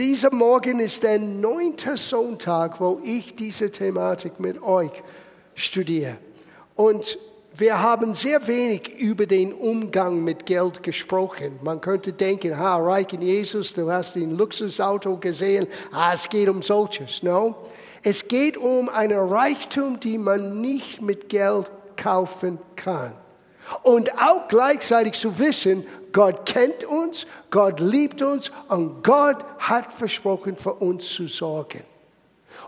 dieser Morgen ist der neunte Sonntag, wo ich diese Thematik mit euch studiere. Und wir haben sehr wenig über den Umgang mit Geld gesprochen. Man könnte denken, ha, reich in Jesus, du hast ein Luxusauto gesehen, ah, es geht um solches. No, es geht um eine Reichtum, die man nicht mit Geld kaufen kann. Und auch gleichzeitig zu wissen, Gott kennt uns, Gott liebt uns und Gott hat versprochen, für uns zu sorgen.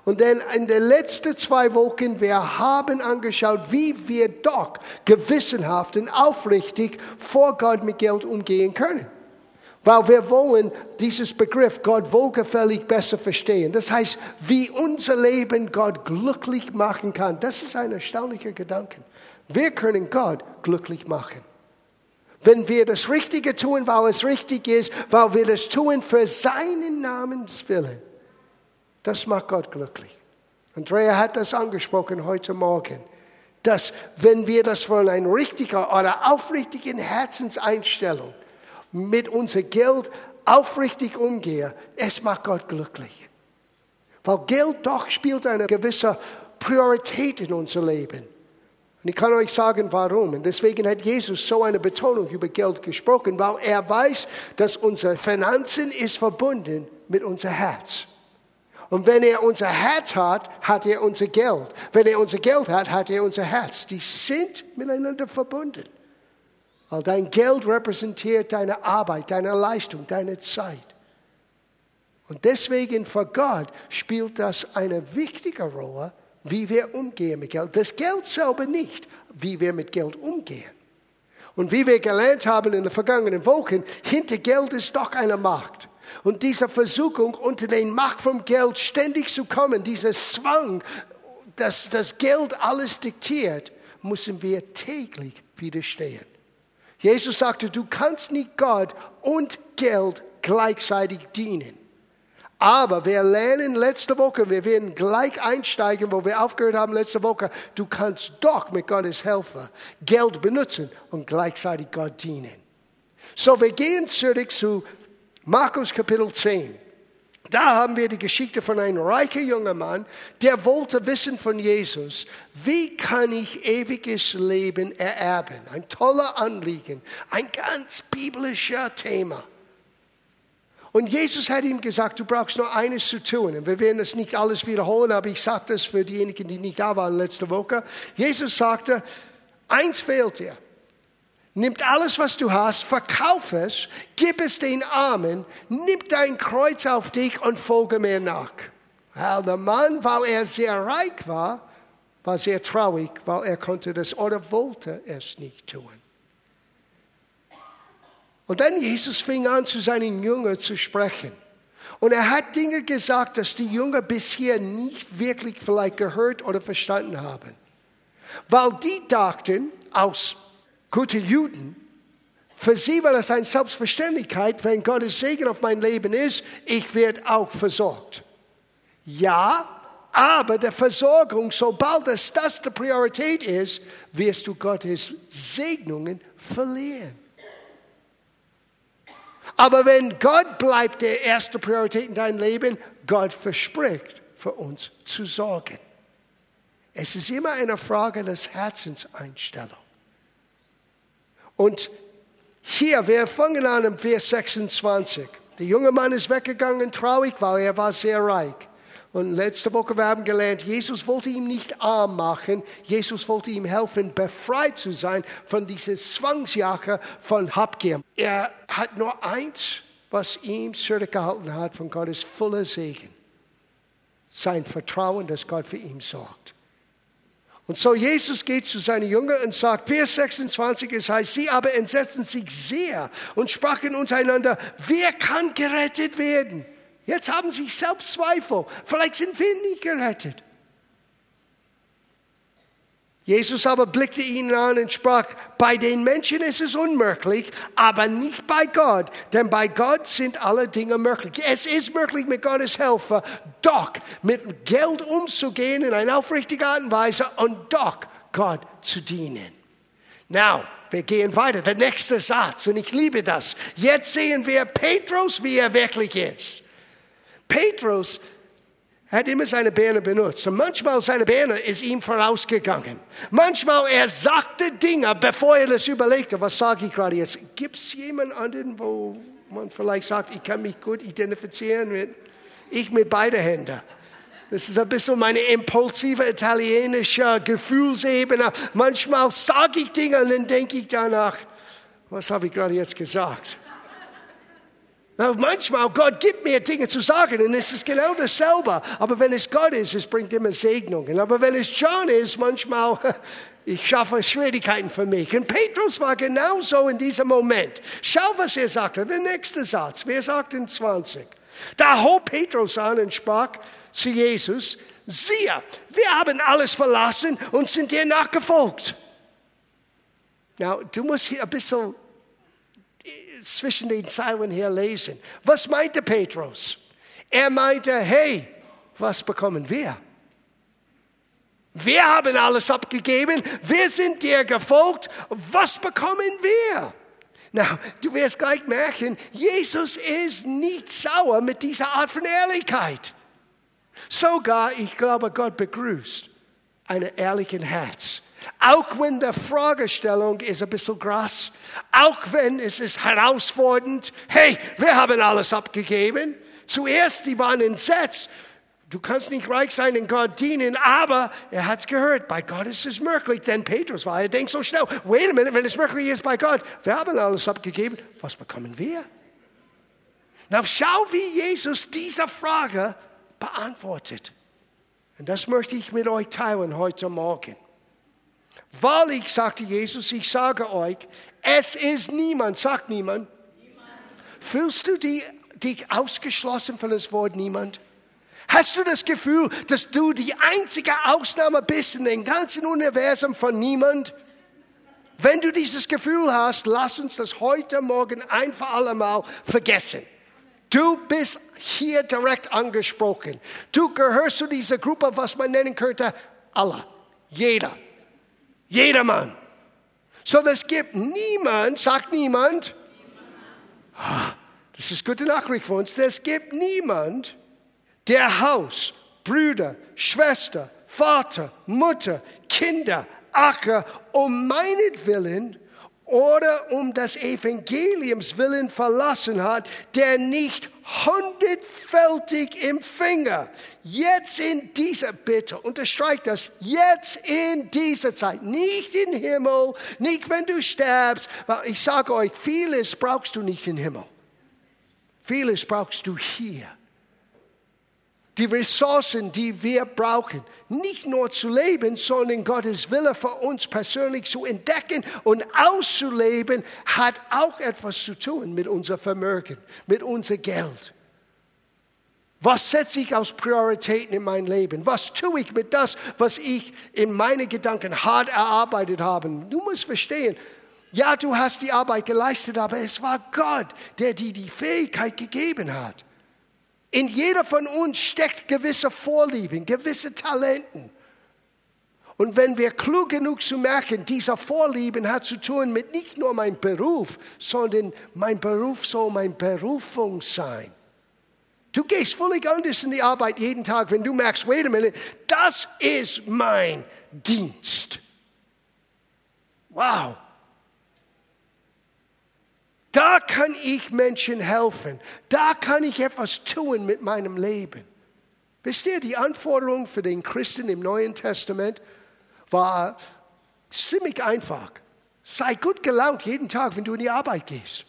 Und dann in den letzten zwei Wochen, wir haben angeschaut, wie wir doch gewissenhaft und aufrichtig vor Gott mit Geld umgehen können. Weil wir wollen dieses Begriff Gott wohlgefällig besser verstehen. Das heißt, wie unser Leben Gott glücklich machen kann. Das ist ein erstaunlicher Gedanke. Wir können Gott glücklich machen. Wenn wir das Richtige tun, weil es richtig ist, weil wir das tun für seinen Namens willen. Das macht Gott glücklich. Andrea hat das angesprochen heute Morgen, dass wenn wir das von einer richtigen oder aufrichtigen Herzenseinstellung mit unser Geld aufrichtig umgehen, es macht Gott glücklich. Weil Geld doch spielt eine gewisse Priorität in unser Leben. Und ich kann euch sagen, warum. Und deswegen hat Jesus so eine Betonung über Geld gesprochen, weil er weiß, dass unsere Finanzen ist verbunden mit unser Herz. Und wenn er unser Herz hat, hat er unser Geld. Wenn er unser Geld hat, hat er unser Herz. Die sind miteinander verbunden. Weil dein Geld repräsentiert deine Arbeit, deine Leistung, deine Zeit. Und deswegen für Gott spielt das eine wichtige Rolle, wie wir umgehen mit Geld. Das Geld selber nicht, wie wir mit Geld umgehen. Und wie wir gelernt haben in den vergangenen Wochen, hinter Geld ist doch eine Macht. Und diese Versuchung, unter den Macht vom Geld ständig zu kommen, dieser Zwang, dass das Geld alles diktiert, müssen wir täglich widerstehen. Jesus sagte, du kannst nicht Gott und Geld gleichzeitig dienen. Aber wir lernen letzte Woche, wir werden gleich einsteigen, wo wir aufgehört haben letzte Woche, du kannst doch mit Gottes Helfer Geld benutzen und gleichzeitig Gott dienen. So, wir gehen zurück zu Markus Kapitel 10. Da haben wir die Geschichte von einem reichen jungen Mann, der wollte wissen von Jesus, wie kann ich ewiges Leben ererben? Ein toller Anliegen, ein ganz biblischer Thema. Und Jesus hat ihm gesagt, du brauchst nur eines zu tun. Und wir werden das nicht alles wiederholen, aber ich sage das für diejenigen, die nicht da waren letzte Woche. Jesus sagte, eins fehlt dir. Nimm alles, was du hast, verkauf es, gib es den Armen, nimm dein Kreuz auf dich und folge mir nach. Well, der Mann, weil er sehr reich war, war sehr traurig, weil er konnte das oder wollte es nicht tun. Und dann Jesus fing an, zu seinen Jüngern zu sprechen. Und er hat Dinge gesagt, dass die Jünger bisher nicht wirklich vielleicht gehört oder verstanden haben. Weil die dachten, aus guten Juden, für sie war das eine Selbstverständlichkeit, wenn Gottes Segen auf mein Leben ist, ich werde auch versorgt. Ja, aber der Versorgung, sobald es das die Priorität ist, wirst du Gottes Segnungen verlieren. Aber wenn Gott bleibt der erste Priorität in deinem Leben, Gott verspricht, für uns zu sorgen. Es ist immer eine Frage des Herzenseinstellung. Und hier, wir fangen an im Vers 26. Der junge Mann ist weggegangen, traurig, weil er war sehr reich. Und letzte Woche wir haben gelernt, Jesus wollte ihn nicht arm machen, Jesus wollte ihm helfen, befreit zu sein von dieser Zwangsjacke von Habgier. Er hat nur eins, was ihm zurückgehalten hat von Gottes voller Segen. Sein Vertrauen, dass Gott für ihn sorgt. Und so Jesus geht zu seinen Jüngern und sagt, Vers 26, es heißt, sie aber entsetzten sich sehr und sprachen untereinander, wer kann gerettet werden? Jetzt haben sie Selbstzweifel. Vielleicht sind wir nicht gerettet. Jesus aber blickte ihn an und sprach, bei den Menschen ist es unmöglich, aber nicht bei Gott, denn bei Gott sind alle Dinge möglich. Es ist möglich, mit Gottes Helfer doch mit Geld umzugehen in einer aufrichtigen Art und Weise und doch Gott zu dienen. Now, wir gehen weiter. Der nächste Satz, und ich liebe das. Jetzt sehen wir Petrus, wie er wirklich ist. Petrus hat immer seine Birne benutzt. Und manchmal seine Birne ist ihm vorausgegangen. Manchmal er sagte Dinge, bevor er das überlegte. Was sage ich gerade jetzt? Gibt es jemanden anderen, wo man vielleicht sagt, ich kann mich gut identifizieren mit, ich mit beiden Händen. Das ist ein bisschen meine impulsive italienische Gefühlsebene. Manchmal sage ich Dinge und dann denke ich danach, was habe ich gerade jetzt gesagt? Manchmal, Gott gibt mir Dinge zu sagen und es ist genau dasselbe. Aber wenn es Gott ist, es bringt immer Segnungen. Aber wenn es John ist, manchmal, ich schaffe Schwierigkeiten für mich. Und Petrus war genauso in diesem Moment. Schau, was er sagte. Der nächste Satz, Vers 28. Da hob Petrus an und sprach zu Jesus, siehe, wir haben alles verlassen und sind dir nachgefolgt. Now, du musst hier ein bisschen zwischen den Zeilen hier lesen. Was meinte Petrus? Er meinte, hey, was bekommen wir? Wir haben alles abgegeben, wir sind dir gefolgt, was bekommen wir? Na, du wirst gleich merken, Jesus ist nicht sauer mit dieser Art von Ehrlichkeit. Sogar, ich glaube, Gott begrüßt einen ehrlichen Herz. Auch wenn die Fragestellung ist ein bisschen krass, auch wenn es ist herausfordernd, hey, wir haben alles abgegeben. Zuerst, die waren entsetzt. Du kannst nicht reich sein und Gott dienen, aber er hat es gehört, bei Gott ist es möglich. Denn Petrus war, er denkt so schnell, wait a minute, wenn es möglich ist bei Gott, wir haben alles abgegeben, was bekommen wir? Na, schau, wie Jesus diese Frage beantwortet. Und das möchte ich mit euch teilen heute Morgen. Wahrlich, sagte Jesus, ich sage euch, es ist niemand, sagt niemand. niemand. Fühlst du die, dich ausgeschlossen von das Wort niemand? Hast du das Gefühl, dass du die einzige Ausnahme bist in dem ganzen Universum von niemand? Wenn du dieses Gefühl hast, lass uns das heute Morgen ein für alle Mal vergessen. Du bist hier direkt angesprochen. Du gehörst zu dieser Gruppe, was man nennen könnte, alle, jeder. Jedermann. So, es gibt niemand, sagt niemand, das ist gute Nachricht für uns, es gibt niemand, der Haus, Brüder, Schwester, Vater, Mutter, Kinder, Acker um meinetwillen oder um des Evangeliums willen verlassen hat, der nicht hundertfältig Empfänger jetzt in dieser, bitte unterstreicht das, jetzt in dieser Zeit, nicht im Himmel, nicht wenn du sterbst, weil ich sage euch, vieles brauchst du nicht im Himmel. Vieles brauchst du hier die Ressourcen, die wir brauchen, nicht nur zu leben, sondern Gottes Wille für uns persönlich zu entdecken und auszuleben, hat auch etwas zu tun mit unser Vermögen, mit unser Geld. Was setze ich als Prioritäten in mein Leben? Was tue ich mit das, was ich in meine Gedanken hart erarbeitet habe? Du musst verstehen, ja, du hast die Arbeit geleistet, aber es war Gott, der dir die Fähigkeit gegeben hat. In jeder von uns steckt gewisse Vorlieben, gewisse Talenten. Und wenn wir klug genug zu merken, dieser Vorlieben hat zu tun mit nicht nur meinem Beruf, sondern mein Beruf soll mein Berufung sein. Du gehst völlig anders in die Arbeit jeden Tag, wenn du merkst, wait a minute, das ist mein Dienst. Wow. Da kann ich Menschen helfen. Da kann ich etwas tun mit meinem Leben. Wisst ihr, die Anforderung für den Christen im Neuen Testament war ziemlich einfach. Sei gut gelaunt jeden Tag, wenn du in die Arbeit gehst.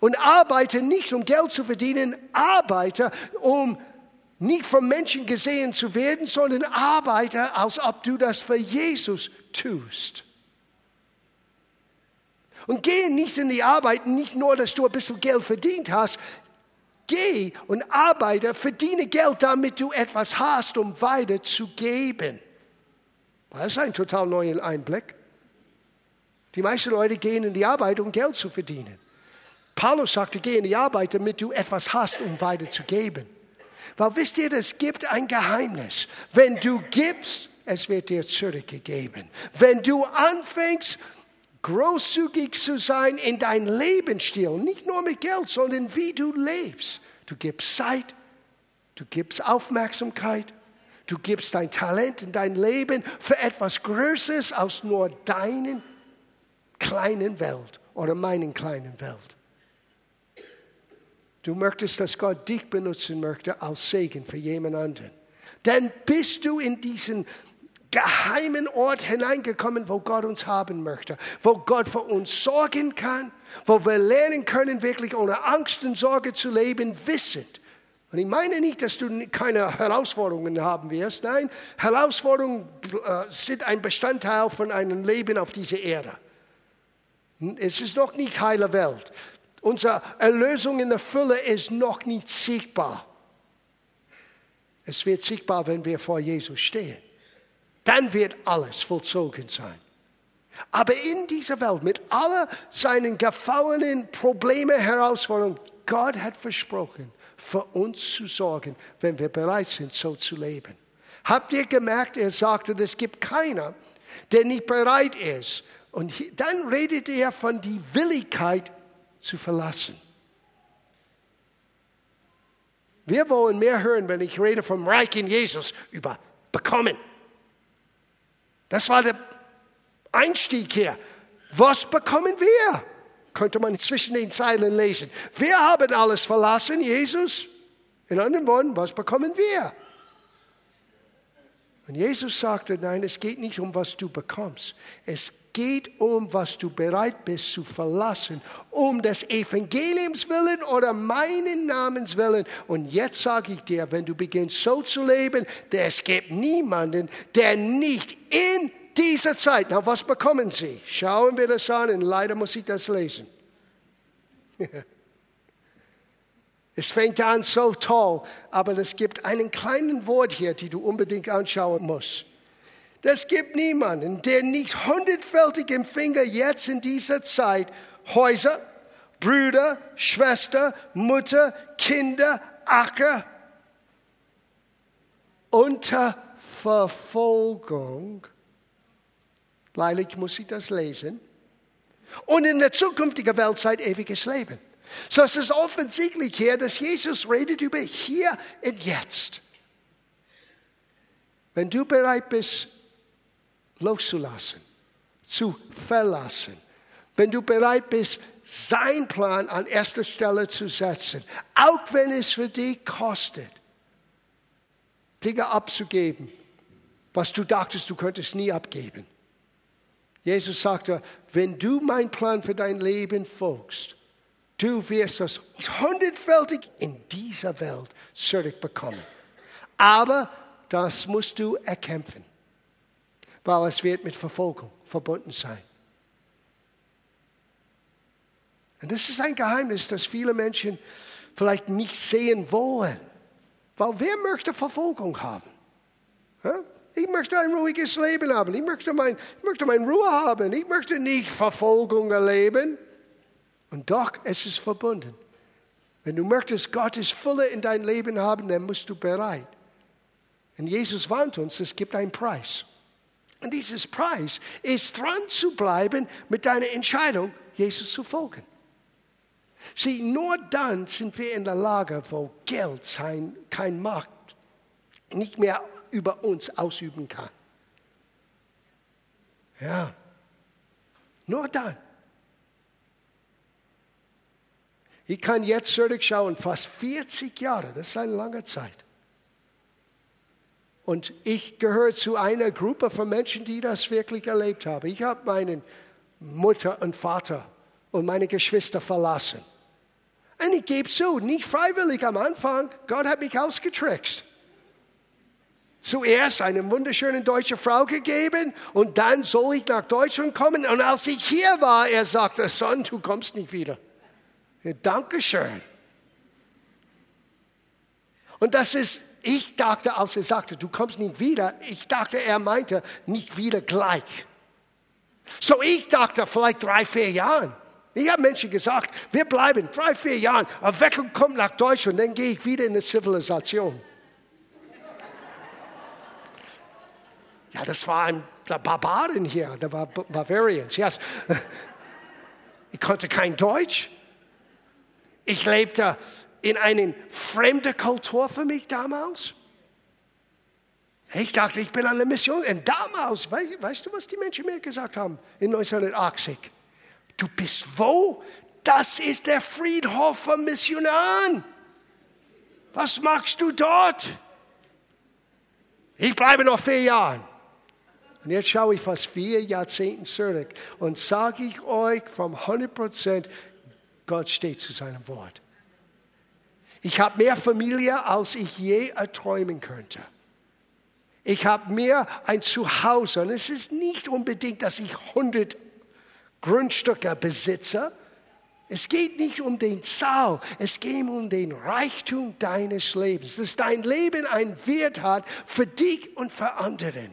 Und arbeite nicht, um Geld zu verdienen, arbeite, um nicht von Menschen gesehen zu werden, sondern arbeite, als ob du das für Jesus tust. Und geh nicht in die Arbeit, nicht nur, dass du ein bisschen Geld verdient hast. Geh und arbeite, verdiene Geld, damit du etwas hast, um weiterzugeben. Das ist ein total neuer Einblick. Die meisten Leute gehen in die Arbeit, um Geld zu verdienen. Paulus sagte, geh in die Arbeit, damit du etwas hast, um weiterzugeben. Weil wisst ihr, es gibt ein Geheimnis. Wenn du gibst, es wird dir zurückgegeben. Wenn du anfängst, großzügig zu sein in deinem Lebensstil, nicht nur mit Geld, sondern wie du lebst. Du gibst Zeit, Du gibst Aufmerksamkeit. Du gibst dein Talent in dein Leben für etwas Größeres als nur deinen kleinen Welt oder meinen kleinen Welt. Du möchtest, dass Gott dich benutzen möchte als Segen für jemand anderen. Denn bist du in diesen geheimen Ort hineingekommen, wo Gott uns haben möchte, wo Gott für uns sorgen kann, wo wir lernen können, wirklich ohne Angst und Sorge zu leben, wissend. Und ich meine nicht, dass du keine Herausforderungen haben wirst. Nein, Herausforderungen äh, sind ein Bestandteil von einem Leben auf dieser Erde. Es ist noch nicht heile Welt. Unsere Erlösung in der Fülle ist noch nicht sichtbar. Es wird sichtbar, wenn wir vor Jesus stehen. Dann wird alles vollzogen sein. Aber in dieser Welt, mit all seinen gefallenen Problemen, Herausforderungen, Gott hat versprochen, für uns zu sorgen, wenn wir bereit sind, so zu leben. Habt ihr gemerkt, er sagte, es gibt keiner, der nicht bereit ist. Und dann redet er von der Willigkeit zu verlassen. Wir wollen mehr hören, wenn ich rede vom Reich in Jesus, über bekommen. Das war der Einstieg hier. Was bekommen wir? Könnte man zwischen den Zeilen lesen. Wir haben alles verlassen, Jesus. In anderen Worten, was bekommen wir? Und Jesus sagte, nein, es geht nicht um, was du bekommst. Es geht um, was du bereit bist zu verlassen, um des Evangeliums willen oder meinen Namens willen. Und jetzt sage ich dir, wenn du beginnst so zu leben, es gibt niemanden, der nicht in dieser Zeit, na was bekommen sie? Schauen wir das an und leider muss ich das lesen. Es fängt an so toll, aber es gibt einen kleinen Wort hier, die du unbedingt anschauen musst. Es gibt niemanden, der nicht hundertfältig empfinge jetzt in dieser Zeit Häuser, Brüder, Schwester, Mutter, Kinder, Acker unter Verfolgung. Leilig muss ich das lesen. Und in der zukünftigen Weltzeit ewiges Leben. So es ist offensichtlich hier, dass Jesus redet über hier und jetzt. Wenn du bereit bist, loszulassen, zu verlassen, wenn du bereit bist, sein Plan an erster Stelle zu setzen, auch wenn es für dich kostet, Dinge abzugeben, was du dachtest, du könntest nie abgeben. Jesus sagte, wenn du mein Plan für dein Leben folgst, Du wirst das hundertfältig in dieser Welt zurückbekommen. Aber das musst du erkämpfen, weil es wird mit Verfolgung verbunden sein. Und das ist ein Geheimnis, das viele Menschen vielleicht nicht sehen wollen. Weil wer möchte Verfolgung haben? Ich möchte ein ruhiges Leben haben. Ich möchte, mein, ich möchte meine Ruhe haben. Ich möchte nicht Verfolgung erleben. Und doch, es ist verbunden. Wenn du möchtest Gottes Fülle in dein Leben haben, dann musst du bereit. Und Jesus warnt uns, es gibt einen Preis. Und dieses Preis ist dran zu bleiben mit deiner Entscheidung, Jesus zu folgen. Sieh, nur dann sind wir in der Lage, wo Geld sein, kein Macht nicht mehr über uns ausüben kann. Ja, nur dann. Ich kann jetzt zurückschauen, fast 40 Jahre, das ist eine lange Zeit. Und ich gehöre zu einer Gruppe von Menschen, die das wirklich erlebt haben. Ich habe meine Mutter und Vater und meine Geschwister verlassen. Und ich gebe zu, nicht freiwillig am Anfang. Gott hat mich ausgetrickst. Zuerst eine wunderschöne deutsche Frau gegeben und dann soll ich nach Deutschland kommen. Und als ich hier war, er sagte, Sohn, du kommst nicht wieder. Ja, Dankeschön. Und das ist, ich dachte, als er sagte, du kommst nicht wieder, ich dachte, er meinte nicht wieder gleich. So ich dachte, vielleicht drei, vier Jahren. Ich habe Menschen gesagt, wir bleiben drei, vier Jahren, Erweckung kommt nach Deutschland, dann gehe ich wieder in die Zivilisation. Ja, das war ein der Barbaren hier, der Bavarians. Yes. Ich konnte kein Deutsch. Ich lebte in eine fremde Kultur für mich damals. Ich dachte, ich bin an der Mission. Und damals, weißt, du, was die Menschen mir gesagt haben in 1980? Du bist wo? Das ist der Friedhof von Missionaren. Was machst du dort? Ich bleibe noch vier Jahre. Und jetzt schaue ich fast vier Jahrzehnte zurück und sage ich euch vom 100 Prozent, Gott steht zu seinem Wort. Ich habe mehr Familie, als ich je erträumen könnte. Ich habe mehr ein Zuhause. Und es ist nicht unbedingt, dass ich 100 Grundstücke besitze. Es geht nicht um den Zahl, es geht um den Reichtum deines Lebens, dass dein Leben einen Wert hat für dich und für anderen.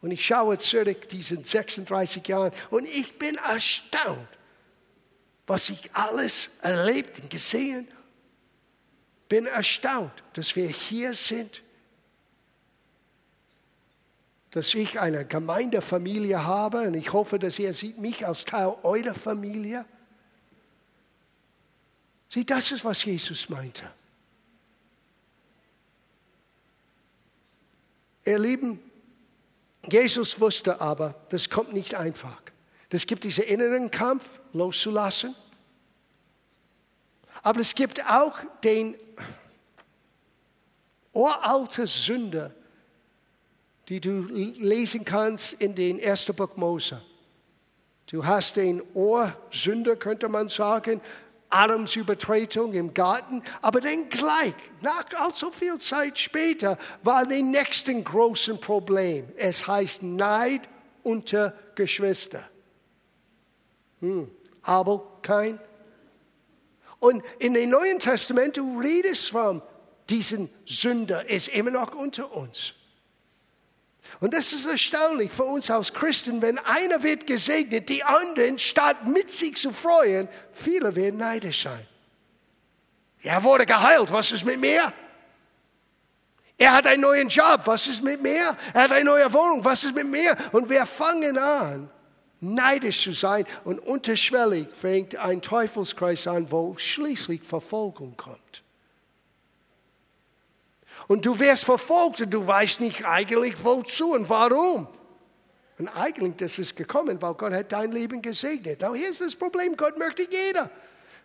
Und ich schaue zurück diesen 36 Jahren und ich bin erstaunt, was ich alles erlebt und gesehen. Bin erstaunt, dass wir hier sind, dass ich eine Gemeindefamilie habe und ich hoffe, dass ihr seht mich als Teil eurer Familie. Sieh, das ist, was Jesus meinte. Ihr Lieben, Jesus wusste aber, das kommt nicht einfach. Es gibt diesen inneren Kampf loszulassen. Aber es gibt auch den uralte Sünde, die du lesen kannst in den ersten Buch Mose. Du hast den Ohrsünder, könnte man sagen, Adams Übertretung im Garten, aber dann gleich, nach allzu viel Zeit später, war das nächste große Problem. Es heißt Neid unter Geschwister. Hm. Abel, kein. Und in dem Neuen Testament, du redest von diesen Sünder, ist immer noch unter uns. Und das ist erstaunlich für uns als Christen, wenn einer wird gesegnet, die anderen, statt mit sich zu freuen, viele werden neidisch sein. Er wurde geheilt, was ist mit mir? Er hat einen neuen Job, was ist mit mir? Er hat eine neue Wohnung, was ist mit mir? Und wir fangen an, neidisch zu sein und unterschwellig fängt ein Teufelskreis an, wo schließlich Verfolgung kommt. Und du wirst verfolgt und du weißt nicht eigentlich wozu und warum. Und eigentlich das ist gekommen, weil Gott hat dein Leben gesegnet. Aber hier ist das Problem, Gott möchte jeder.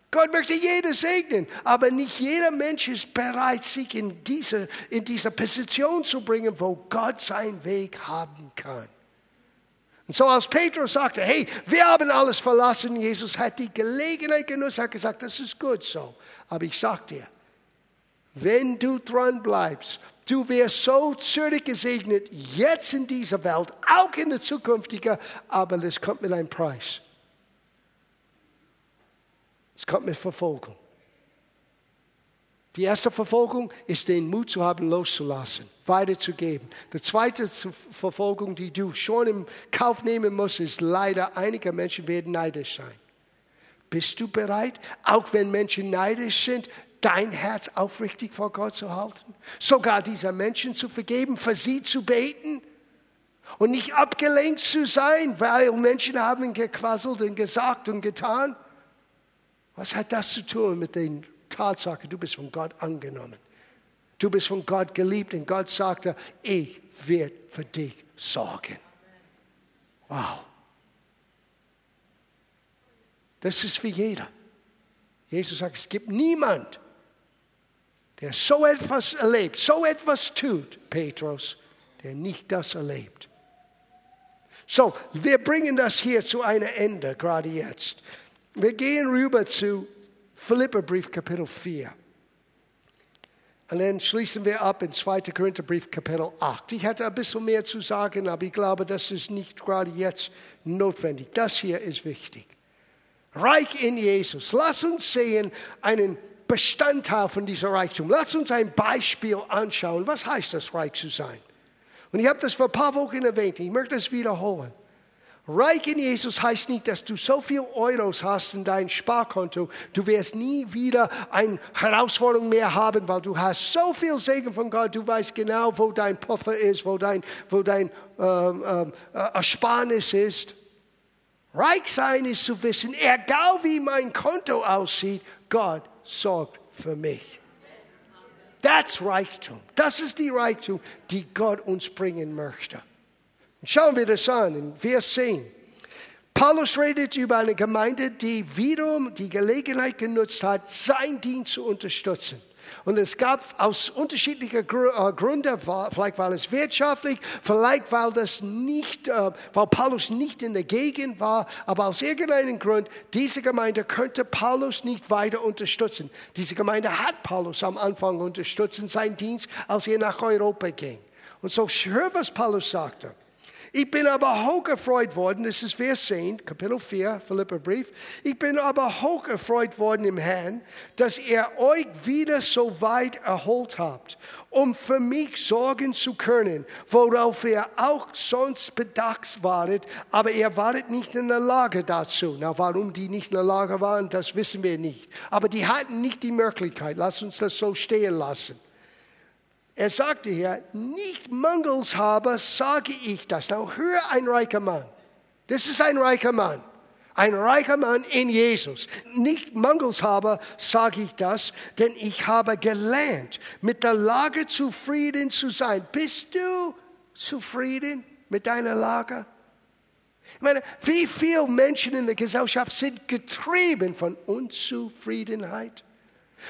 Gott möchte jeder segnen, aber nicht jeder Mensch ist bereit, sich in diese, in diese Position zu bringen, wo Gott seinen Weg haben kann. Und so als Petrus sagte, hey, wir haben alles verlassen, Jesus hat die Gelegenheit genutzt, hat gesagt, das ist gut so. Aber ich sag dir, wenn du dran bleibst, du wirst so zurückgesegnet, jetzt in dieser Welt, auch in der zukünftigen, aber das kommt mit einem Preis. Es kommt mit Verfolgung. Die erste Verfolgung ist den Mut zu haben, loszulassen, weiterzugeben. Die zweite Verfolgung, die du schon im Kauf nehmen musst, ist leider, einige Menschen werden neidisch sein. Bist du bereit, auch wenn Menschen neidisch sind, dein Herz aufrichtig vor Gott zu halten, sogar dieser Menschen zu vergeben, für sie zu beten und nicht abgelenkt zu sein, weil Menschen haben gequasselt und gesagt und getan. Was hat das zu tun mit den Tatsachen, du bist von Gott angenommen? Du bist von Gott geliebt und Gott sagte, ich werde für dich sorgen. Wow. Das ist für jeder. Jesus sagt, es gibt niemand, der so etwas erlebt, so etwas tut, Petrus, der nicht das erlebt. So, wir bringen das hier zu einem Ende, gerade jetzt. Wir gehen rüber zu Philipperbrief Kapitel 4. Und dann schließen wir ab in 2. Korintherbrief Kapitel 8. Ich hätte ein bisschen mehr zu sagen, aber ich glaube, das ist nicht gerade jetzt notwendig. Das hier ist wichtig. Reich in Jesus. Lass uns sehen einen Bestandteil von dieser Reichtum. Lass uns ein Beispiel anschauen. Was heißt das, reich zu sein? Und ich habe das vor ein paar Wochen erwähnt. Ich möchte es wiederholen. Reich in Jesus heißt nicht, dass du so viel Euros hast in deinem Sparkonto, du wirst nie wieder eine Herausforderung mehr haben, weil du hast so viel Segen von Gott, du weißt genau, wo dein Puffer ist, wo dein, wo dein ähm, ähm, äh, Ersparnis ist. Reich sein ist zu wissen, egal wie mein Konto aussieht, Gott sorgt für mich. That's Reichtum. Das ist die Reichtum, die Gott uns bringen möchte. Und schauen wir das an in Vers 10. Paulus redet über eine Gemeinde, die wiederum die Gelegenheit genutzt hat, sein Dienst zu unterstützen. Und es gab aus unterschiedlichen äh, Gründen, vielleicht war es wirtschaftlich, vielleicht weil das nicht, äh, weil Paulus nicht in der Gegend war, aber aus irgendeinem Grund, diese Gemeinde könnte Paulus nicht weiter unterstützen. Diese Gemeinde hat Paulus am Anfang unterstützt in seinem Dienst, als er nach Europa ging. Und so hör, was Paulus sagte. Ich bin aber hochgefreut worden, das ist Vers 10, Kapitel 4, Philipperbrief. Ich bin aber hochgefreut worden im Herrn, dass ihr euch wieder so weit erholt habt, um für mich sorgen zu können, worauf ihr auch sonst bedacht waret, aber ihr waret nicht in der Lage dazu. Na, warum die nicht in der Lage waren, das wissen wir nicht. Aber die hatten nicht die Möglichkeit. Lass uns das so stehen lassen. Er sagte hier, nicht mangels habe, sage ich das. Now, hör ein reicher Mann. Das ist ein reicher Mann. Ein reicher Mann in Jesus. Nicht mangels habe, sage ich das, denn ich habe gelernt, mit der Lage zufrieden zu sein. Bist du zufrieden mit deiner Lage? Ich meine, wie viele Menschen in der Gesellschaft sind getrieben von Unzufriedenheit?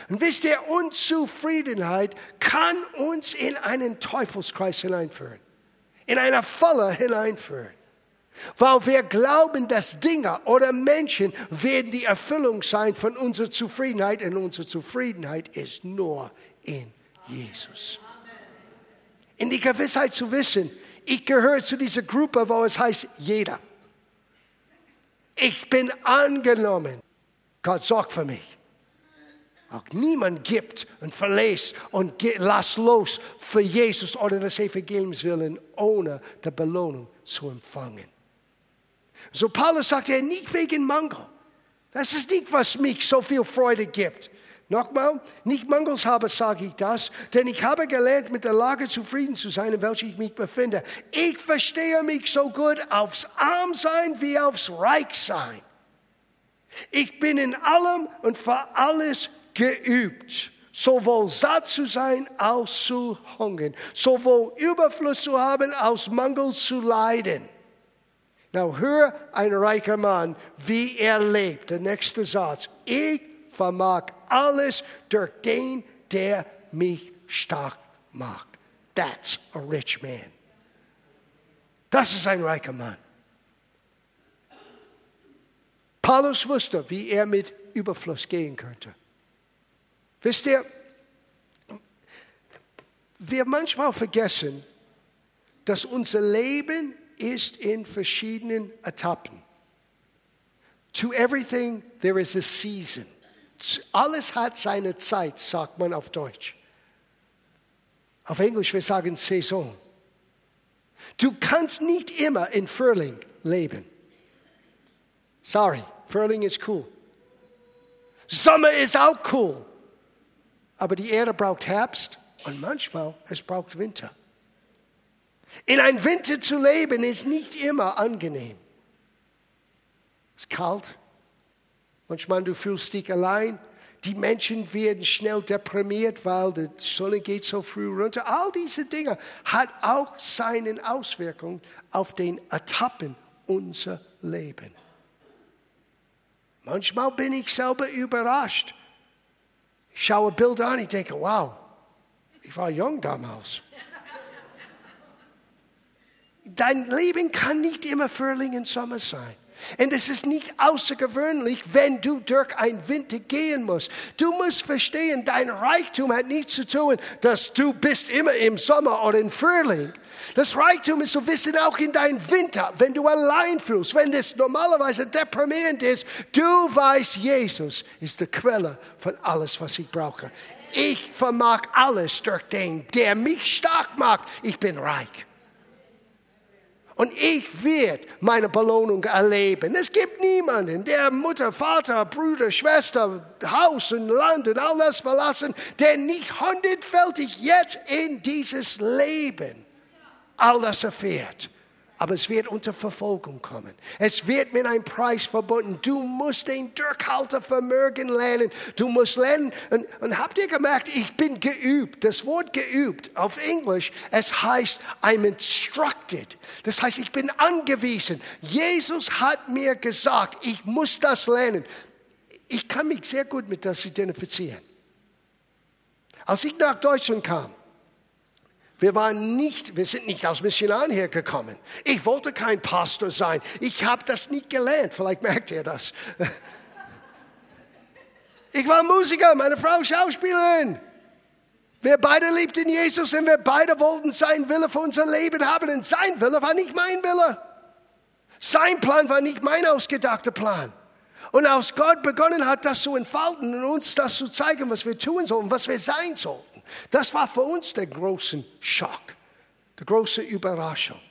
Und wisst ihr, Unzufriedenheit kann uns in einen Teufelskreis hineinführen, in eine Falle hineinführen. Weil wir glauben, dass Dinge oder Menschen werden die Erfüllung sein von unserer Zufriedenheit und unsere Zufriedenheit ist nur in Jesus. In die Gewissheit zu wissen, ich gehöre zu dieser Gruppe, wo es heißt, jeder. Ich bin angenommen. Gott sorgt für mich auch niemand gibt und verlässt und lass los für Jesus oder des Evangeliums willen, ohne die Belohnung zu empfangen. So Paulus sagt er nicht wegen Mangel. Das ist nicht, was mich so viel Freude gibt. Nochmal, nicht mangels habe sage ich das, denn ich habe gelernt, mit der Lage zufrieden zu sein, in welcher ich mich befinde. Ich verstehe mich so gut aufs Armsein wie aufs Reichsein. Ich bin in allem und für alles geübt, sowohl satt zu sein als zu hungern, sowohl Überfluss zu haben als Mangel zu leiden. Now hör ein reicher Mann, wie er lebt. Der nächste Satz. Ich vermag alles durch den, der mich stark macht. That's a rich man. Das ist ein reicher Mann. Paulus wusste, wie er mit Überfluss gehen könnte. Wisst ihr, wir manchmal vergessen, dass unser Leben ist in verschiedenen Etappen. To everything there is a season. Alles hat seine Zeit, sagt man auf Deutsch. Auf Englisch wir sagen Saison. Du kannst nicht immer in Frühling leben. Sorry, Frühling ist cool. Sommer ist auch cool. Aber die Erde braucht Herbst und manchmal es braucht Winter. In ein Winter zu leben ist nicht immer angenehm. Es ist kalt. Manchmal du fühlst dich allein. Die Menschen werden schnell deprimiert, weil die Sonne geht so früh runter. All diese Dinge hat auch seine Auswirkungen auf den Etappen unser Leben. Manchmal bin ich selber überrascht ich schaue Bilder an, ich denke, wow, ich war jung damals. Dein Leben kann nicht immer Frühling und Sommer sein. Und es ist nicht außergewöhnlich, wenn du durch ein Winter gehen musst. Du musst verstehen, dein Reichtum hat nichts zu tun, dass du bist immer im Sommer oder im Frühling. Das Reichtum ist zu wissen, auch in deinem Winter, wenn du allein fühlst, wenn es normalerweise deprimierend ist, du weißt, Jesus ist die Quelle von alles, was ich brauche. Ich vermag alles durch den, der mich stark macht. Ich bin reich. Und ich werde meine Belohnung erleben. Es gibt niemanden, der Mutter, Vater, Bruder, Schwester, Haus und Land und alles verlassen, der nicht hundertfältig jetzt in dieses Leben all das erfährt. Aber es wird unter Verfolgung kommen. Es wird mit einem Preis verbunden. Du musst den Durchhaltevermögen lernen. Du musst lernen. Und, und habt ihr gemerkt, ich bin geübt. Das Wort geübt auf Englisch, es heißt, I'm instructed. Das heißt, ich bin angewiesen. Jesus hat mir gesagt, ich muss das lernen. Ich kann mich sehr gut mit das identifizieren. Als ich nach Deutschland kam, wir waren nicht, wir sind nicht aus Missionaren hergekommen. Ich wollte kein Pastor sein. Ich habe das nicht gelernt. Vielleicht merkt ihr das. Ich war Musiker, meine Frau Schauspielerin. Wir beide liebten Jesus und wir beide wollten sein Wille für unser Leben haben. Und sein Wille war nicht mein Wille. Sein Plan war nicht mein ausgedachter Plan. Und als Gott begonnen hat, das zu entfalten und uns das zu zeigen, was wir tun sollen, was wir sein sollten. Das war für uns der große Schock, die große Überraschung.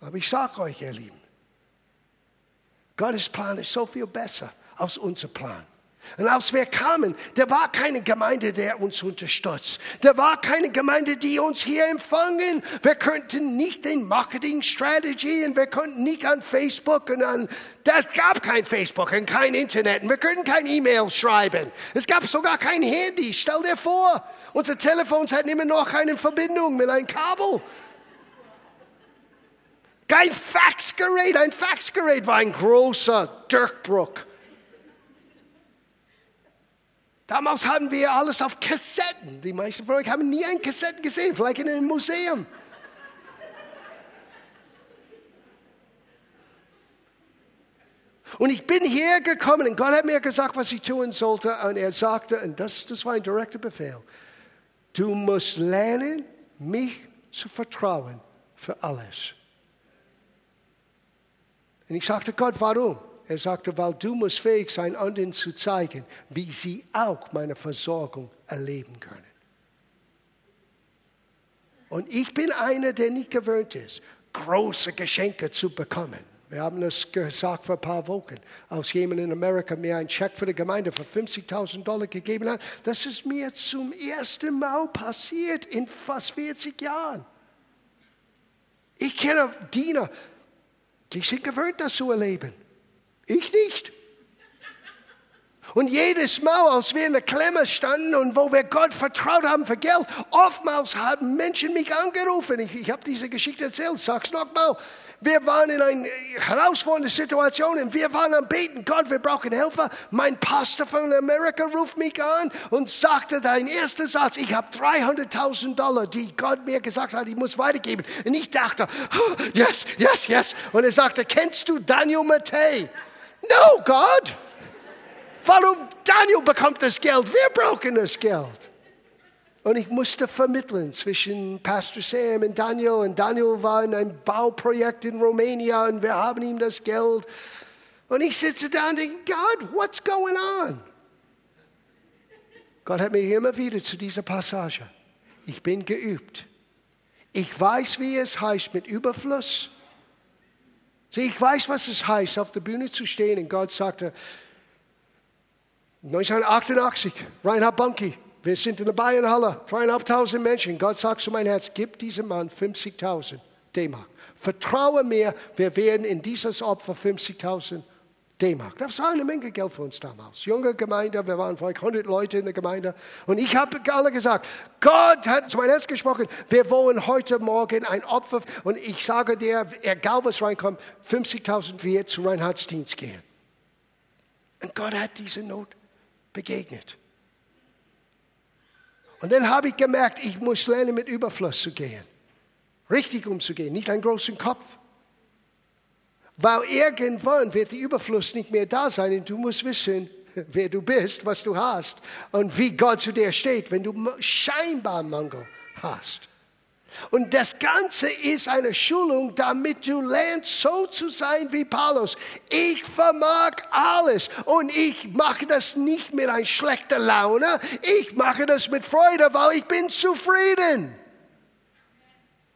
Aber ich sage euch, ihr Lieben, Gottes Plan ist so viel besser als unser Plan. Und als wir kamen, da war keine Gemeinde, der uns unterstützt. Da war keine Gemeinde, die uns hier empfangen. Wir könnten nicht den Marketing-Strategy und wir konnten nicht an Facebook und an, das gab kein Facebook und kein Internet. Und wir könnten kein E-Mail schreiben. Es gab sogar kein Handy. Stell dir vor, unsere Telefons hatten immer noch keine Verbindung mit einem Kabel. Kein Faxgerät. Ein Faxgerät war ein großer Durchbruch. Damals hatten wir alles auf Kassetten. Die meisten von euch haben nie ein Kassetten gesehen, vielleicht in einem Museum. Und ich bin hier gekommen und Gott hat mir gesagt, was ich tun sollte. Und er sagte, und das, das war ein direkter Befehl, du musst lernen, mich zu vertrauen für alles. Und ich sagte, Gott, warum? Er sagte, weil du musst fähig sein, anderen zu zeigen, wie sie auch meine Versorgung erleben können. Und ich bin einer, der nicht gewöhnt ist, große Geschenke zu bekommen. Wir haben das gesagt vor ein paar Wochen, als jemand in Amerika mir einen Scheck für die Gemeinde für 50.000 Dollar gegeben hat. Das ist mir zum ersten Mal passiert in fast 40 Jahren. Ich kenne Diener, die sind gewöhnt, das zu erleben. Ich nicht. Und jedes Mal, als wir in der Klemme standen und wo wir Gott vertraut haben für Geld, oftmals haben Menschen mich angerufen. Ich, ich habe diese Geschichte erzählt, sag's nochmal. Wir waren in einer herausfordernden Situation und wir waren am Beten, Gott, wir brauchen Helfer. Mein Pastor von Amerika ruft mich an und sagte, dein erster Satz, ich habe 300.000 Dollar, die Gott mir gesagt hat, ich muss weitergeben. Und ich dachte, oh, yes, yes, yes. Und er sagte, kennst du Daniel Mattei? No, Gott. Warum Daniel bekommt das Geld? Wir brauchen das Geld. Und ich musste vermitteln zwischen Pastor Sam und Daniel. Und Daniel war in einem Bauprojekt in Rumänien und wir haben ihm das Geld. Und ich sitze da und denke, God, what's going on? Gott hat mich immer wieder zu dieser Passage. Ich bin geübt. Ich weiß, wie es heißt mit Überfluss Sieh, ich weiß, was es heißt, auf der Bühne zu stehen. Und Gott sagte, 1988, Reinhard Bunke, wir sind in der Bayernhalle, dreieinhalbtausend Menschen. Gott sagt zu meinem Herz, gib diesem Mann 50.000 D-Mark. Vertraue mir, wir werden in dieses Opfer 50.000 D-Mark. Das war eine Menge Geld für uns damals. Junge Gemeinde, wir waren vielleicht 100 Leute in der Gemeinde. Und ich habe alle gesagt, Gott hat zu meinem Herz gesprochen, wir wollen heute Morgen ein Opfer. Und ich sage dir, egal was reinkommt, 50.000 wird zu Reinhards Dienst gehen. Und Gott hat diese Not begegnet. Und dann habe ich gemerkt, ich muss lernen, mit Überfluss zu gehen. Richtig umzugehen, nicht einen großen Kopf. Weil irgendwann wird der Überfluss nicht mehr da sein und du musst wissen, wer du bist, was du hast und wie Gott zu dir steht, wenn du scheinbar Mangel hast. Und das Ganze ist eine Schulung, damit du lernst, so zu sein wie Paulus. Ich vermag alles und ich mache das nicht mit einer schlechten Laune. Ich mache das mit Freude, weil ich bin zufrieden.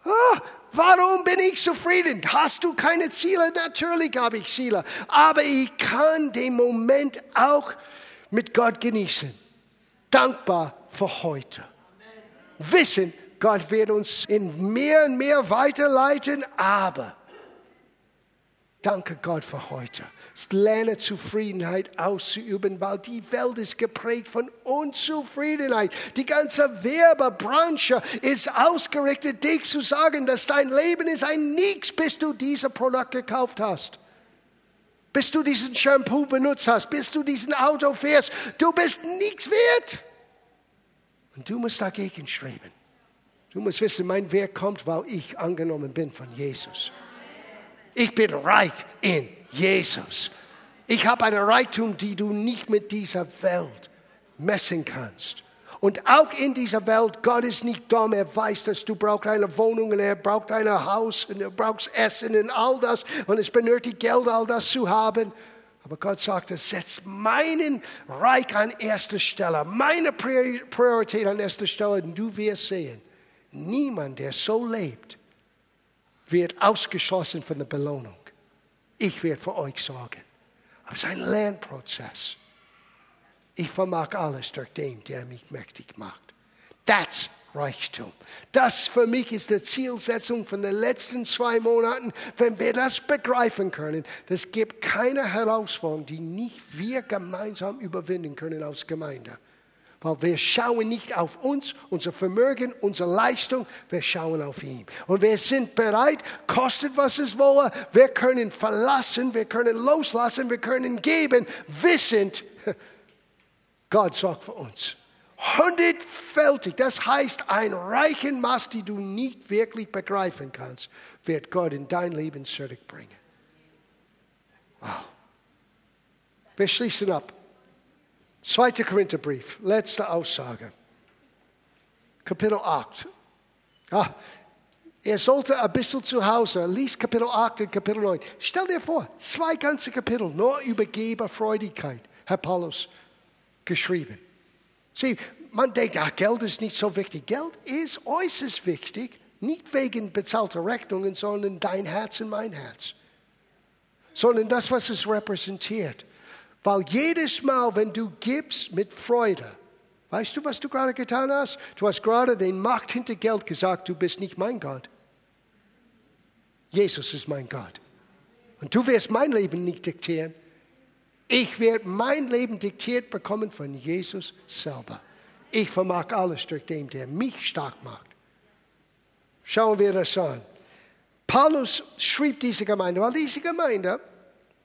Ah, Warum bin ich zufrieden? Hast du keine Ziele? Natürlich habe ich Ziele. Aber ich kann den Moment auch mit Gott genießen. Dankbar für heute. Wissen, Gott wird uns in mehr und mehr weiterleiten, aber danke Gott für heute. Lerne Zufriedenheit auszuüben, weil die Welt ist geprägt von Unzufriedenheit. Die ganze Werbebranche ist ausgerichtet, dich zu sagen, dass dein Leben ist ein Nix, bis du dieses Produkt gekauft hast. Bis du diesen Shampoo benutzt hast, bis du diesen Auto fährst. Du bist nichts wert. Und du musst dagegen streben. Du musst wissen, mein Wert kommt, weil ich angenommen bin von Jesus. Ich bin reich in Jesus. Ich habe eine Reichtum, die du nicht mit dieser Welt messen kannst. Und auch in dieser Welt, Gott ist nicht dumm, er weiß, dass du brauchst eine Wohnung und er braucht ein Haus und er braucht Essen und all das und es benötigt Geld, all das zu haben. Aber Gott sagte, setz meinen Reich an erster Stelle, meine Priorität an erster Stelle und du wirst sehen, niemand, der so lebt, wird ausgeschlossen von der Belohnung. Ich werde für euch sorgen. Aber es ist ein Lernprozess. Ich vermag alles durch den, der mich mächtig macht. That's Reichtum. Das für mich ist die Zielsetzung von den letzten zwei Monaten. Wenn wir das begreifen können, das gibt keine Herausforderung, die nicht wir gemeinsam überwinden können als Gemeinde. Weil wir schauen nicht auf uns, unser Vermögen, unsere Leistung, wir schauen auf ihn. Und wir sind bereit, kostet was es wolle, wir können verlassen, wir können loslassen, wir können geben, wissend, Gott sorgt für uns. Hundertfältig, das heißt, ein reichen Maß, die du nicht wirklich begreifen kannst, wird Gott in dein Leben zurückbringen. Wow. Wir schließen ab. Zweiter Korintherbrief, letzte Aussage. Kapitel 8. Ah, er sollte ein bisschen zu Hause, liest Kapitel 8 und Kapitel 9. Stell dir vor, zwei ganze Kapitel nur über Geberfreudigkeit, Herr Paulus, geschrieben. Sieh, man denkt, ach, Geld ist nicht so wichtig. Geld ist äußerst wichtig, nicht wegen bezahlter Rechnungen, sondern dein Herz und mein Herz. Sondern das, was es repräsentiert. Weil jedes Mal, wenn du gibst mit Freude, weißt du, was du gerade getan hast? Du hast gerade den Macht hinter Geld gesagt, du bist nicht mein Gott. Jesus ist mein Gott. Und du wirst mein Leben nicht diktieren. Ich werde mein Leben diktiert bekommen von Jesus selber. Ich vermag alles durch den, der mich stark macht. Schauen wir das an. Paulus schrieb diese Gemeinde, weil diese Gemeinde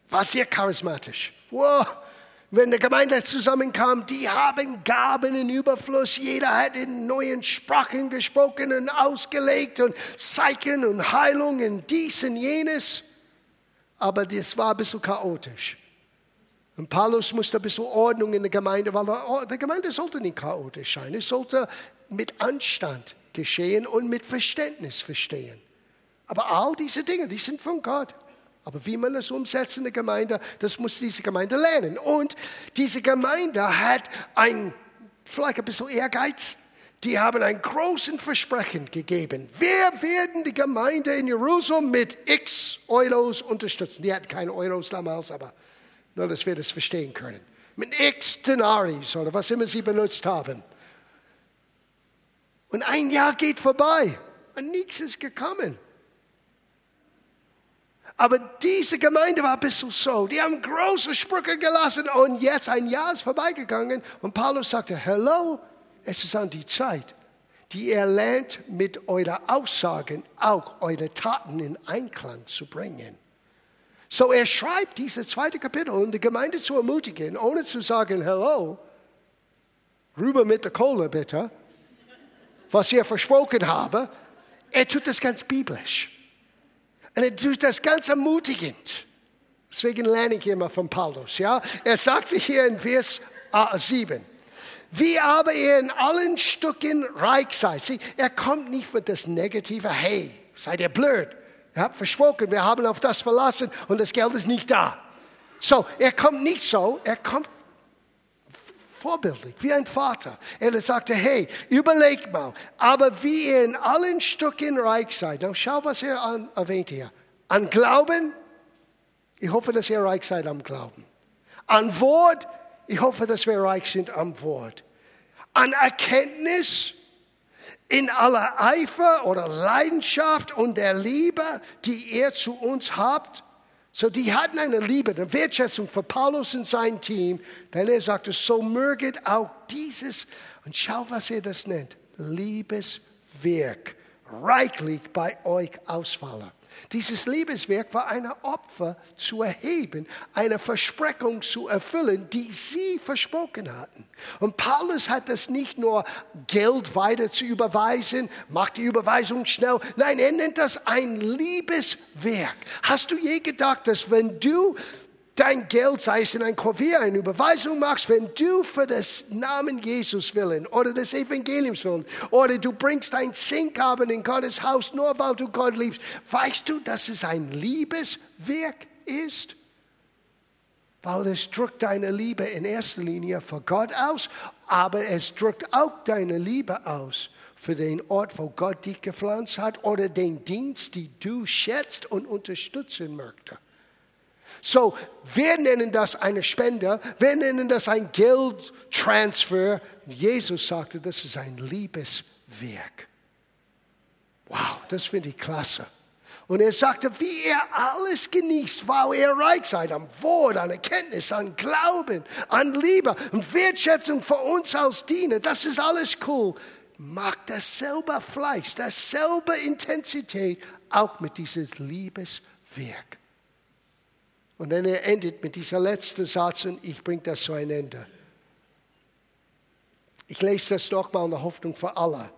war sehr charismatisch. Wow. Wenn die Gemeinde zusammenkam, die haben Gaben in Überfluss. Jeder hat in neuen Sprachen gesprochen und ausgelegt und Zeichen und Heilungen, dies und jenes. Aber das war ein bisschen chaotisch. Und Paulus musste ein bisschen Ordnung in der Gemeinde, weil die Gemeinde sollte nicht chaotisch sein. Es sollte mit Anstand geschehen und mit Verständnis verstehen. Aber all diese Dinge, die sind von Gott. Aber wie man das umsetzt in der Gemeinde, das muss diese Gemeinde lernen. Und diese Gemeinde hat ein, vielleicht ein bisschen Ehrgeiz. Die haben ein großen Versprechen gegeben. Wir werden die Gemeinde in Jerusalem mit x Euros unterstützen. Die hatten keine Euros damals, aber nur, dass wir das verstehen können. Mit x Denaris oder was immer sie benutzt haben. Und ein Jahr geht vorbei und nichts ist gekommen. Aber diese Gemeinde war ein bisschen so. Die haben große Sprüche gelassen und jetzt ein Jahr ist vorbeigegangen und Paulus sagte, hello, es ist an die Zeit, die ihr lernt, mit euren Aussagen auch eure Taten in Einklang zu bringen. So er schreibt dieses zweite Kapitel, um die Gemeinde zu ermutigen, ohne zu sagen, hello, rüber mit der Kohle bitte, was ihr versprochen habe. Er tut das ganz biblisch. Und er tut das ganz ermutigend. Deswegen lerne ich immer von Paulus. Ja? Er sagte hier in Vers 7, wie aber ihr in allen Stücken reich seid. Sie, er kommt nicht mit das Negative, hey, seid ihr blöd. Ihr habt versprochen, wir haben auf das verlassen und das Geld ist nicht da. So, er kommt nicht so, er kommt vorbildlich, wie ein Vater. Er sagte, hey, überleg mal, aber wie ihr in allen Stücken reich seid. Now schau, was er an, erwähnt hier. An Glauben, ich hoffe, dass ihr reich seid am Glauben. An Wort, ich hoffe, dass wir reich sind am Wort. An Erkenntnis, in aller Eifer oder Leidenschaft und der Liebe, die er zu uns hat. So, die hatten eine Liebe, eine Wertschätzung für Paulus und sein Team, denn er sagte, so möget auch dieses, und schau, was er das nennt, Liebeswerk, reichlich bei euch ausfallen. Dieses Liebeswerk war ein Opfer zu erheben, eine Versprechung zu erfüllen, die sie versprochen hatten. Und Paulus hat das nicht nur Geld weiter zu überweisen, macht die Überweisung schnell. Nein, er nennt das ein Liebeswerk. Hast du je gedacht, dass wenn du dein Geld, sei es in ein Kuvert, eine Überweisung machst, wenn du für das Namen Jesus willen oder des Evangeliums willen oder du bringst ein Zinkgaben in Gottes Haus, nur weil du Gott liebst, weißt du, dass es ein Liebeswerk ist? Weil es drückt deine Liebe in erster Linie für Gott aus, aber es drückt auch deine Liebe aus für den Ort, wo Gott dich gepflanzt hat oder den Dienst, den du schätzt und unterstützen möchtest. So, wir nennen das eine Spende, wir nennen das ein Geldtransfer. Jesus sagte, das ist ein Liebeswerk. Wow, das finde ich klasse. Und er sagte, wie er alles genießt, weil er reich sei an Wort, an Erkenntnis, an Glauben, an Liebe und Wertschätzung für uns als Diener. Das ist alles cool. Macht dasselbe Fleisch, dasselbe Intensität auch mit diesem Liebeswerk. Und dann er endet mit dieser letzten Satz und ich bringe das zu einem Ende. Ich lese das nochmal in der Hoffnung für alle.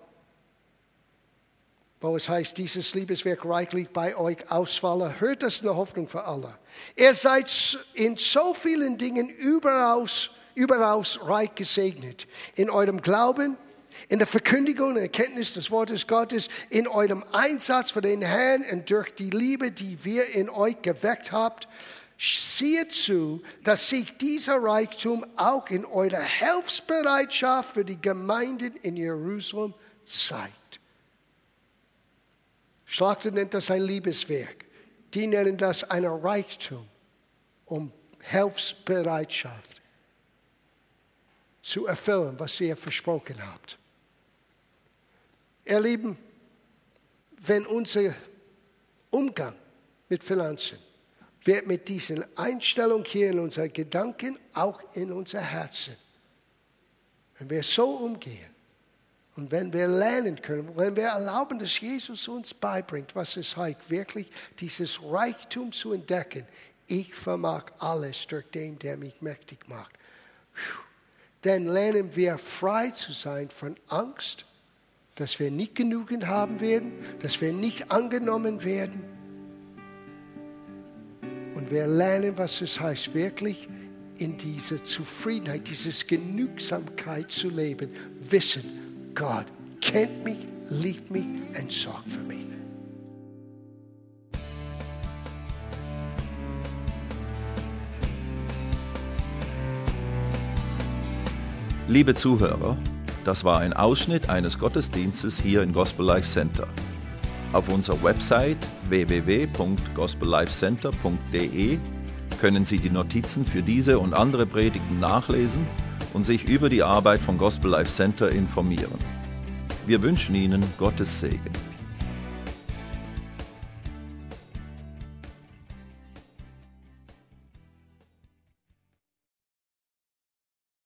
Wo es heißt, dieses Liebeswerk reichlich bei euch ausfalle. Hört das in der Hoffnung für alle. Ihr seid in so vielen Dingen überaus, überaus reich gesegnet. In eurem Glauben, in der Verkündigung und Erkenntnis des Wortes Gottes, in eurem Einsatz für den Herrn und durch die Liebe, die wir in euch geweckt habt, Siehe zu, dass sich dieser Reichtum auch in eurer Hilfsbereitschaft für die Gemeinden in Jerusalem zeigt. Schlachter nennt das ein Liebeswerk. Die nennen das ein Reichtum um Hilfsbereitschaft zu erfüllen, was ihr versprochen habt. Ihr Lieben, wenn unser Umgang mit Finanzen wird mit dieser Einstellung hier in unseren Gedanken, auch in unser Herzen, wenn wir so umgehen und wenn wir lernen können, wenn wir erlauben, dass Jesus uns beibringt, was es heißt, wirklich dieses Reichtum zu entdecken, ich vermag alles durch den, der mich mächtig macht. Dann lernen wir frei zu sein von Angst, dass wir nicht genügend haben werden, dass wir nicht angenommen werden und wir lernen, was es heißt, wirklich in dieser Zufriedenheit, diese Genügsamkeit zu leben. Wissen, Gott kennt mich, liebt mich und sorgt für mich. Liebe Zuhörer, das war ein Ausschnitt eines Gottesdienstes hier im Gospel Life Center. Auf unserer Website www.gospellifecenter.de können Sie die Notizen für diese und andere Predigten nachlesen und sich über die Arbeit von Gospel Life Center informieren. Wir wünschen Ihnen Gottes Segen.